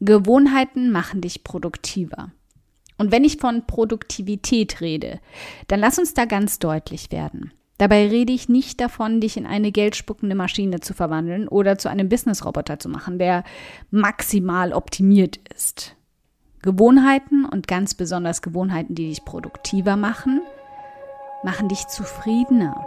Gewohnheiten machen dich produktiver. Und wenn ich von Produktivität rede, dann lass uns da ganz deutlich werden. Dabei rede ich nicht davon, dich in eine geldspuckende Maschine zu verwandeln oder zu einem Businessroboter zu machen, der maximal optimiert ist. Gewohnheiten und ganz besonders Gewohnheiten, die dich produktiver machen, machen dich zufriedener.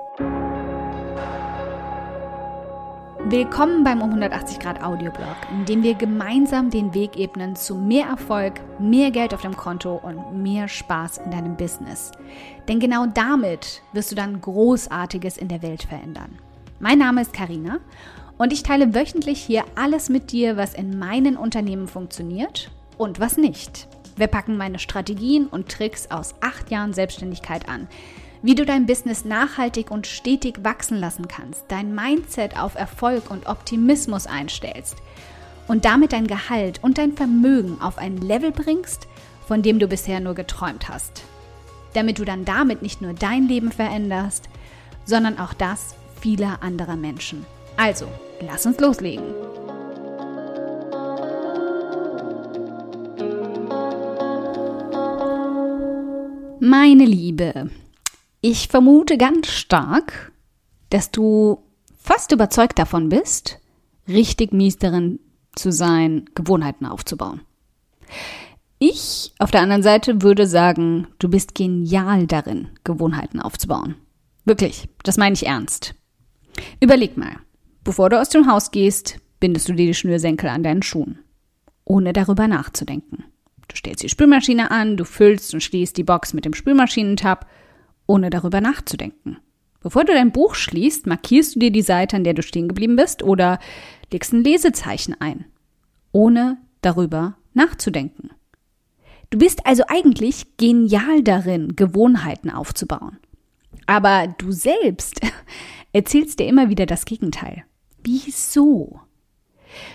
Willkommen beim um 180 Grad Audioblog, in dem wir gemeinsam den Weg ebnen zu mehr Erfolg, mehr Geld auf dem Konto und mehr Spaß in deinem Business. Denn genau damit wirst du dann Großartiges in der Welt verändern. Mein Name ist Karina und ich teile wöchentlich hier alles mit dir, was in meinen Unternehmen funktioniert und was nicht. Wir packen meine Strategien und Tricks aus acht Jahren Selbstständigkeit an wie du dein Business nachhaltig und stetig wachsen lassen kannst, dein Mindset auf Erfolg und Optimismus einstellst und damit dein Gehalt und dein Vermögen auf ein Level bringst, von dem du bisher nur geträumt hast. Damit du dann damit nicht nur dein Leben veränderst, sondern auch das vieler anderer Menschen. Also, lass uns loslegen. Meine Liebe, ich vermute ganz stark, dass du fast überzeugt davon bist, richtig mies darin zu sein, Gewohnheiten aufzubauen. Ich auf der anderen Seite würde sagen, du bist genial darin, Gewohnheiten aufzubauen. Wirklich, das meine ich ernst. Überleg mal, bevor du aus dem Haus gehst, bindest du dir die Schnürsenkel an deinen Schuhen, ohne darüber nachzudenken. Du stellst die Spülmaschine an, du füllst und schließt die Box mit dem Spülmaschinentab ohne darüber nachzudenken. Bevor du dein Buch schließt, markierst du dir die Seite, an der du stehen geblieben bist, oder legst ein Lesezeichen ein, ohne darüber nachzudenken. Du bist also eigentlich genial darin, Gewohnheiten aufzubauen. Aber du selbst erzählst dir immer wieder das Gegenteil. Wieso?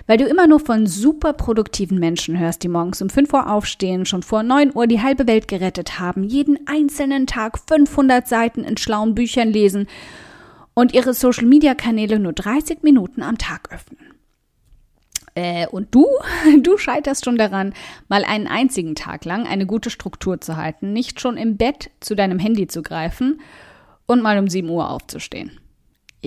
Weil du immer nur von super produktiven Menschen hörst, die morgens um 5 Uhr aufstehen, schon vor 9 Uhr die halbe Welt gerettet haben, jeden einzelnen Tag 500 Seiten in schlauen Büchern lesen und ihre Social-Media-Kanäle nur 30 Minuten am Tag öffnen. Äh, und du, du scheiterst schon daran, mal einen einzigen Tag lang eine gute Struktur zu halten, nicht schon im Bett zu deinem Handy zu greifen und mal um 7 Uhr aufzustehen.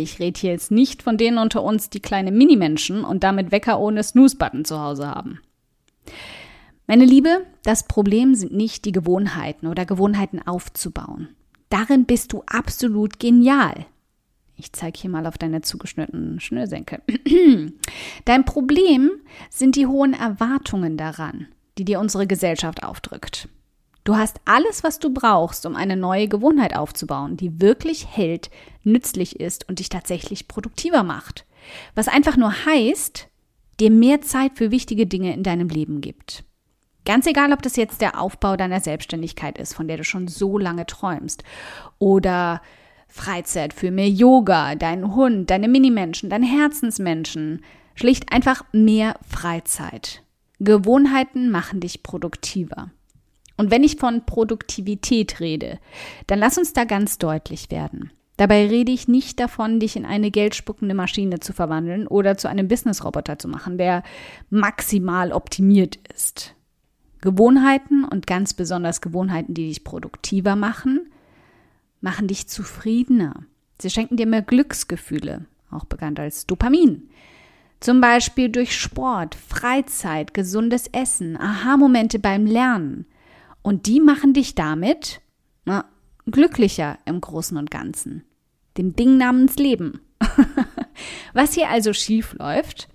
Ich rede hier jetzt nicht von denen unter uns, die kleine Minimenschen und damit Wecker ohne Snooze-Button zu Hause haben. Meine Liebe, das Problem sind nicht die Gewohnheiten oder Gewohnheiten aufzubauen. Darin bist du absolut genial. Ich zeige hier mal auf deine zugeschnittenen Schnürsenkel. Dein Problem sind die hohen Erwartungen daran, die dir unsere Gesellschaft aufdrückt. Du hast alles, was du brauchst, um eine neue Gewohnheit aufzubauen, die wirklich hält, nützlich ist und dich tatsächlich produktiver macht. Was einfach nur heißt, dir mehr Zeit für wichtige Dinge in deinem Leben gibt. Ganz egal, ob das jetzt der Aufbau deiner Selbstständigkeit ist, von der du schon so lange träumst, oder Freizeit für mehr Yoga, deinen Hund, deine Minimenschen, deine Herzensmenschen, schlicht einfach mehr Freizeit. Gewohnheiten machen dich produktiver. Und wenn ich von Produktivität rede, dann lass uns da ganz deutlich werden. Dabei rede ich nicht davon, dich in eine geldspuckende Maschine zu verwandeln oder zu einem Businessroboter zu machen, der maximal optimiert ist. Gewohnheiten und ganz besonders Gewohnheiten, die dich produktiver machen, machen dich zufriedener. Sie schenken dir mehr Glücksgefühle, auch bekannt als Dopamin. Zum Beispiel durch Sport, Freizeit, gesundes Essen, Aha-Momente beim Lernen – und die machen dich damit na, glücklicher im Großen und Ganzen. Dem Ding namens Leben. Was hier also schief läuft,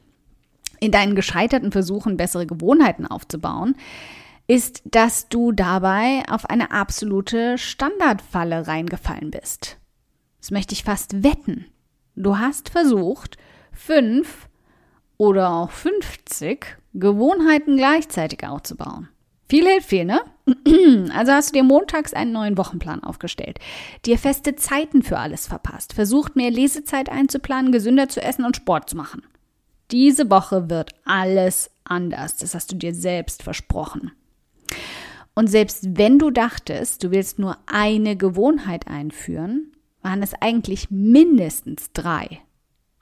in deinen gescheiterten Versuchen, bessere Gewohnheiten aufzubauen, ist, dass du dabei auf eine absolute Standardfalle reingefallen bist. Das möchte ich fast wetten. Du hast versucht, fünf oder auch 50 Gewohnheiten gleichzeitig aufzubauen. Viel hilft viel, ne? Also hast du dir montags einen neuen Wochenplan aufgestellt, dir feste Zeiten für alles verpasst, versucht mehr Lesezeit einzuplanen, gesünder zu essen und Sport zu machen. Diese Woche wird alles anders, das hast du dir selbst versprochen. Und selbst wenn du dachtest, du willst nur eine Gewohnheit einführen, waren es eigentlich mindestens drei.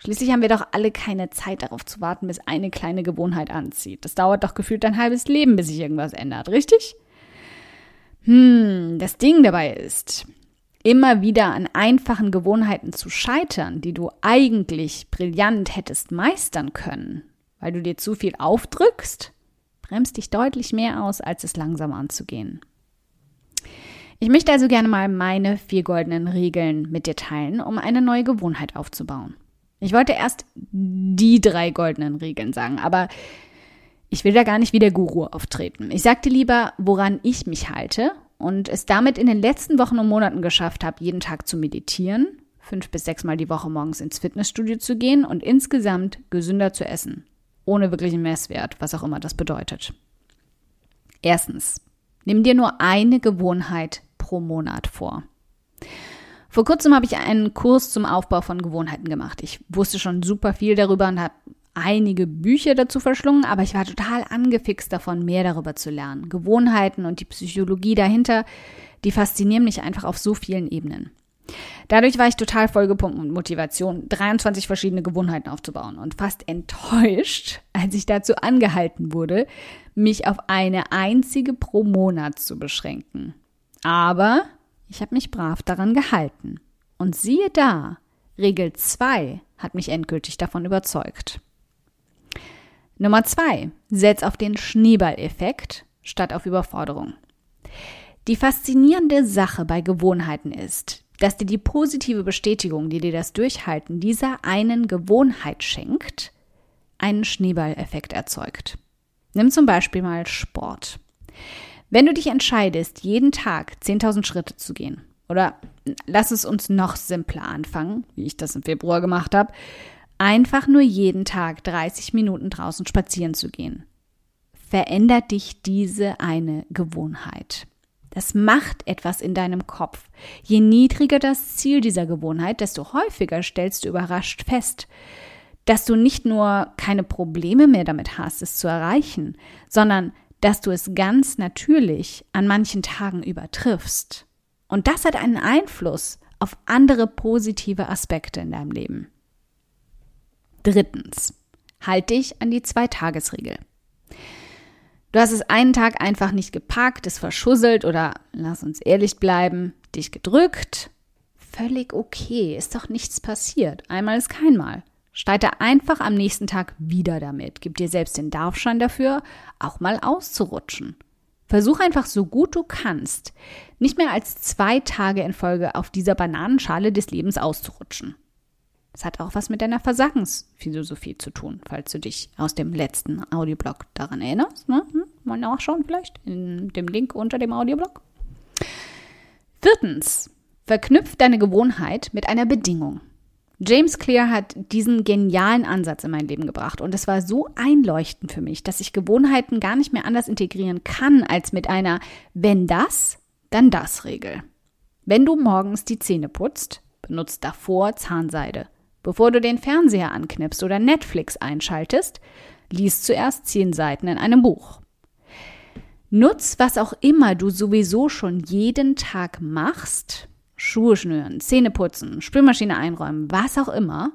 Schließlich haben wir doch alle keine Zeit darauf zu warten, bis eine kleine Gewohnheit anzieht. Das dauert doch gefühlt ein halbes Leben, bis sich irgendwas ändert, richtig? Hm, das Ding dabei ist, immer wieder an einfachen Gewohnheiten zu scheitern, die du eigentlich brillant hättest meistern können, weil du dir zu viel aufdrückst, bremst dich deutlich mehr aus, als es langsam anzugehen. Ich möchte also gerne mal meine vier goldenen Regeln mit dir teilen, um eine neue Gewohnheit aufzubauen. Ich wollte erst die drei goldenen Regeln sagen, aber ich will da gar nicht wie der Guru auftreten. Ich sagte lieber, woran ich mich halte und es damit in den letzten Wochen und Monaten geschafft habe, jeden Tag zu meditieren, fünf bis sechs Mal die Woche morgens ins Fitnessstudio zu gehen und insgesamt gesünder zu essen. Ohne wirklichen Messwert, was auch immer das bedeutet. Erstens, nimm dir nur eine Gewohnheit pro Monat vor. Vor kurzem habe ich einen Kurs zum Aufbau von Gewohnheiten gemacht. Ich wusste schon super viel darüber und habe einige Bücher dazu verschlungen, aber ich war total angefixt davon, mehr darüber zu lernen. Gewohnheiten und die Psychologie dahinter, die faszinieren mich einfach auf so vielen Ebenen. Dadurch war ich total vollgepumpt mit Motivation, 23 verschiedene Gewohnheiten aufzubauen und fast enttäuscht, als ich dazu angehalten wurde, mich auf eine einzige pro Monat zu beschränken. Aber ich habe mich brav daran gehalten. Und siehe da, Regel 2 hat mich endgültig davon überzeugt. Nummer zwei, setz auf den Schneeballeffekt statt auf Überforderung. Die faszinierende Sache bei Gewohnheiten ist, dass dir die positive Bestätigung, die dir das Durchhalten dieser einen Gewohnheit schenkt, einen Schneeballeffekt erzeugt. Nimm zum Beispiel mal Sport. Wenn du dich entscheidest, jeden Tag 10.000 Schritte zu gehen, oder lass es uns noch simpler anfangen, wie ich das im Februar gemacht habe, einfach nur jeden Tag 30 Minuten draußen spazieren zu gehen. Verändert dich diese eine Gewohnheit. Das macht etwas in deinem Kopf. Je niedriger das Ziel dieser Gewohnheit, desto häufiger stellst du überrascht fest, dass du nicht nur keine Probleme mehr damit hast, es zu erreichen, sondern dass du es ganz natürlich an manchen Tagen übertriffst. Und das hat einen Einfluss auf andere positive Aspekte in deinem Leben. Drittens, halt dich an die Zwei-Tages-Regel. Du hast es einen Tag einfach nicht gepackt, es verschusselt oder, lass uns ehrlich bleiben, dich gedrückt. Völlig okay, ist doch nichts passiert. Einmal ist kein Mal. Starte einfach am nächsten Tag wieder damit. Gib dir selbst den Darfschein dafür, auch mal auszurutschen. Versuch einfach so gut du kannst, nicht mehr als zwei Tage in Folge auf dieser Bananenschale des Lebens auszurutschen. Das hat auch was mit deiner Versagensphilosophie zu tun, falls du dich aus dem letzten Audioblog daran erinnerst. Ne? Hm? Mal nachschauen vielleicht in dem Link unter dem Audioblog. Viertens, verknüpft deine Gewohnheit mit einer Bedingung. James Clear hat diesen genialen Ansatz in mein Leben gebracht und es war so einleuchtend für mich, dass ich Gewohnheiten gar nicht mehr anders integrieren kann als mit einer wenn das, dann das Regel. Wenn du morgens die Zähne putzt, benutzt davor Zahnseide. Bevor du den Fernseher anknipst oder Netflix einschaltest, lies zuerst zehn Seiten in einem Buch. Nutz, was auch immer du sowieso schon jeden Tag machst, Schuhe schnüren, Zähne putzen, Spülmaschine einräumen, was auch immer,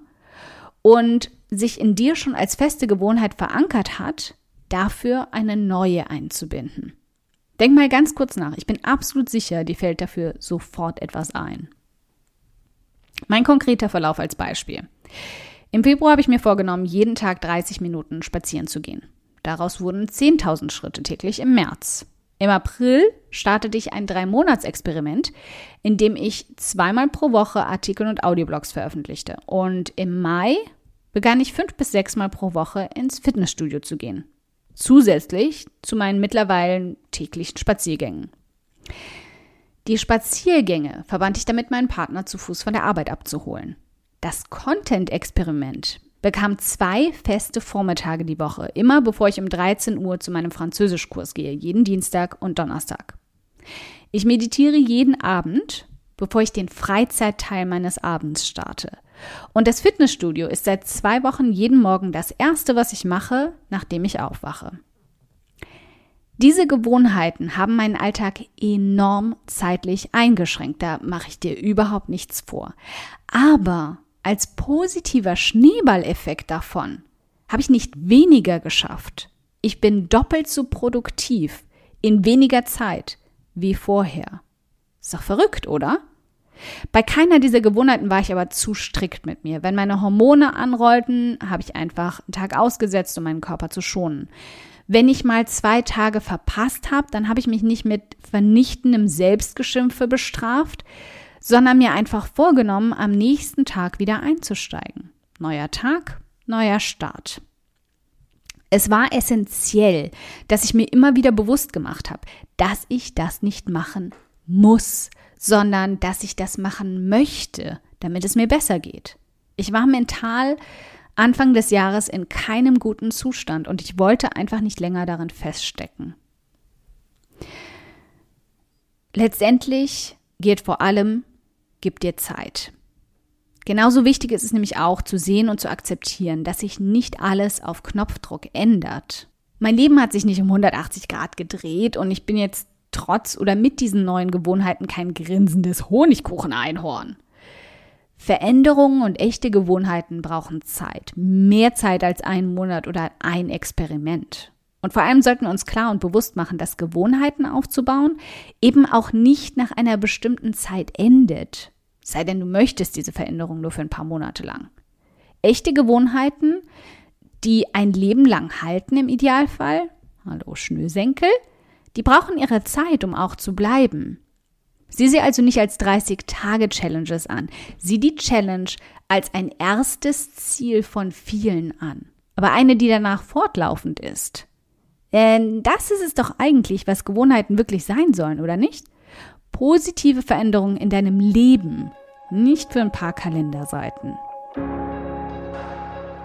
und sich in dir schon als feste Gewohnheit verankert hat, dafür eine neue einzubinden. Denk mal ganz kurz nach. Ich bin absolut sicher, dir fällt dafür sofort etwas ein. Mein konkreter Verlauf als Beispiel. Im Februar habe ich mir vorgenommen, jeden Tag 30 Minuten spazieren zu gehen. Daraus wurden 10.000 Schritte täglich im März. Im April startete ich ein Drei-Monats-Experiment, in dem ich zweimal pro Woche Artikel und Audioblogs veröffentlichte. Und im Mai begann ich fünf bis sechsmal pro Woche ins Fitnessstudio zu gehen. Zusätzlich zu meinen mittlerweile täglichen Spaziergängen. Die Spaziergänge verband ich damit, meinen Partner zu Fuß von der Arbeit abzuholen. Das Content-Experiment bekam zwei feste Vormittage die Woche, immer bevor ich um 13 Uhr zu meinem Französischkurs gehe, jeden Dienstag und Donnerstag. Ich meditiere jeden Abend, bevor ich den Freizeitteil meines Abends starte. Und das Fitnessstudio ist seit zwei Wochen jeden Morgen das erste, was ich mache, nachdem ich aufwache. Diese Gewohnheiten haben meinen Alltag enorm zeitlich eingeschränkt. Da mache ich dir überhaupt nichts vor. Aber als positiver Schneeballeffekt davon habe ich nicht weniger geschafft. Ich bin doppelt so produktiv in weniger Zeit wie vorher. Ist doch verrückt, oder? Bei keiner dieser Gewohnheiten war ich aber zu strikt mit mir. Wenn meine Hormone anrollten, habe ich einfach einen Tag ausgesetzt, um meinen Körper zu schonen. Wenn ich mal zwei Tage verpasst habe, dann habe ich mich nicht mit vernichtendem Selbstgeschimpfe bestraft, sondern mir einfach vorgenommen, am nächsten Tag wieder einzusteigen. Neuer Tag, neuer Start. Es war essentiell, dass ich mir immer wieder bewusst gemacht habe, dass ich das nicht machen muss, sondern dass ich das machen möchte, damit es mir besser geht. Ich war mental Anfang des Jahres in keinem guten Zustand und ich wollte einfach nicht länger darin feststecken. Letztendlich geht vor allem, gib dir Zeit. Genauso wichtig ist es nämlich auch zu sehen und zu akzeptieren, dass sich nicht alles auf Knopfdruck ändert. Mein Leben hat sich nicht um 180 Grad gedreht und ich bin jetzt trotz oder mit diesen neuen Gewohnheiten kein grinsendes Honigkuchen-Einhorn. Veränderungen und echte Gewohnheiten brauchen Zeit. Mehr Zeit als einen Monat oder ein Experiment. Und vor allem sollten wir uns klar und bewusst machen, dass Gewohnheiten aufzubauen eben auch nicht nach einer bestimmten Zeit endet. Sei denn, du möchtest diese Veränderung nur für ein paar Monate lang. Echte Gewohnheiten, die ein Leben lang halten im Idealfall, hallo Schnürsenkel, die brauchen ihre Zeit, um auch zu bleiben. Sieh sie also nicht als 30-Tage-Challenges an. Sieh die Challenge als ein erstes Ziel von vielen an. Aber eine, die danach fortlaufend ist. Denn das ist es doch eigentlich, was Gewohnheiten wirklich sein sollen, oder nicht? positive Veränderungen in deinem Leben, nicht für ein paar Kalenderseiten.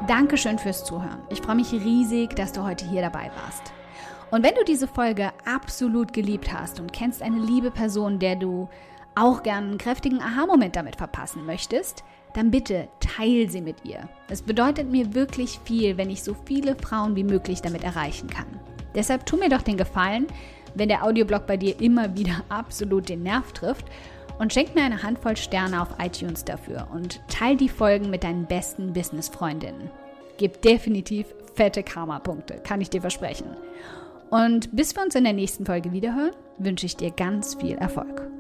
Dankeschön fürs Zuhören. Ich freue mich riesig, dass du heute hier dabei warst. Und wenn du diese Folge absolut geliebt hast und kennst eine liebe Person, der du auch gern einen kräftigen Aha-Moment damit verpassen möchtest, dann bitte teil sie mit ihr. Es bedeutet mir wirklich viel, wenn ich so viele Frauen wie möglich damit erreichen kann. Deshalb tu mir doch den Gefallen, wenn der Audioblog bei dir immer wieder absolut den Nerv trifft. Und schenk mir eine Handvoll Sterne auf iTunes dafür und teil die Folgen mit deinen besten Business-Freundinnen. Gib definitiv fette Karma-Punkte, kann ich dir versprechen. Und bis wir uns in der nächsten Folge wiederhören, wünsche ich dir ganz viel Erfolg.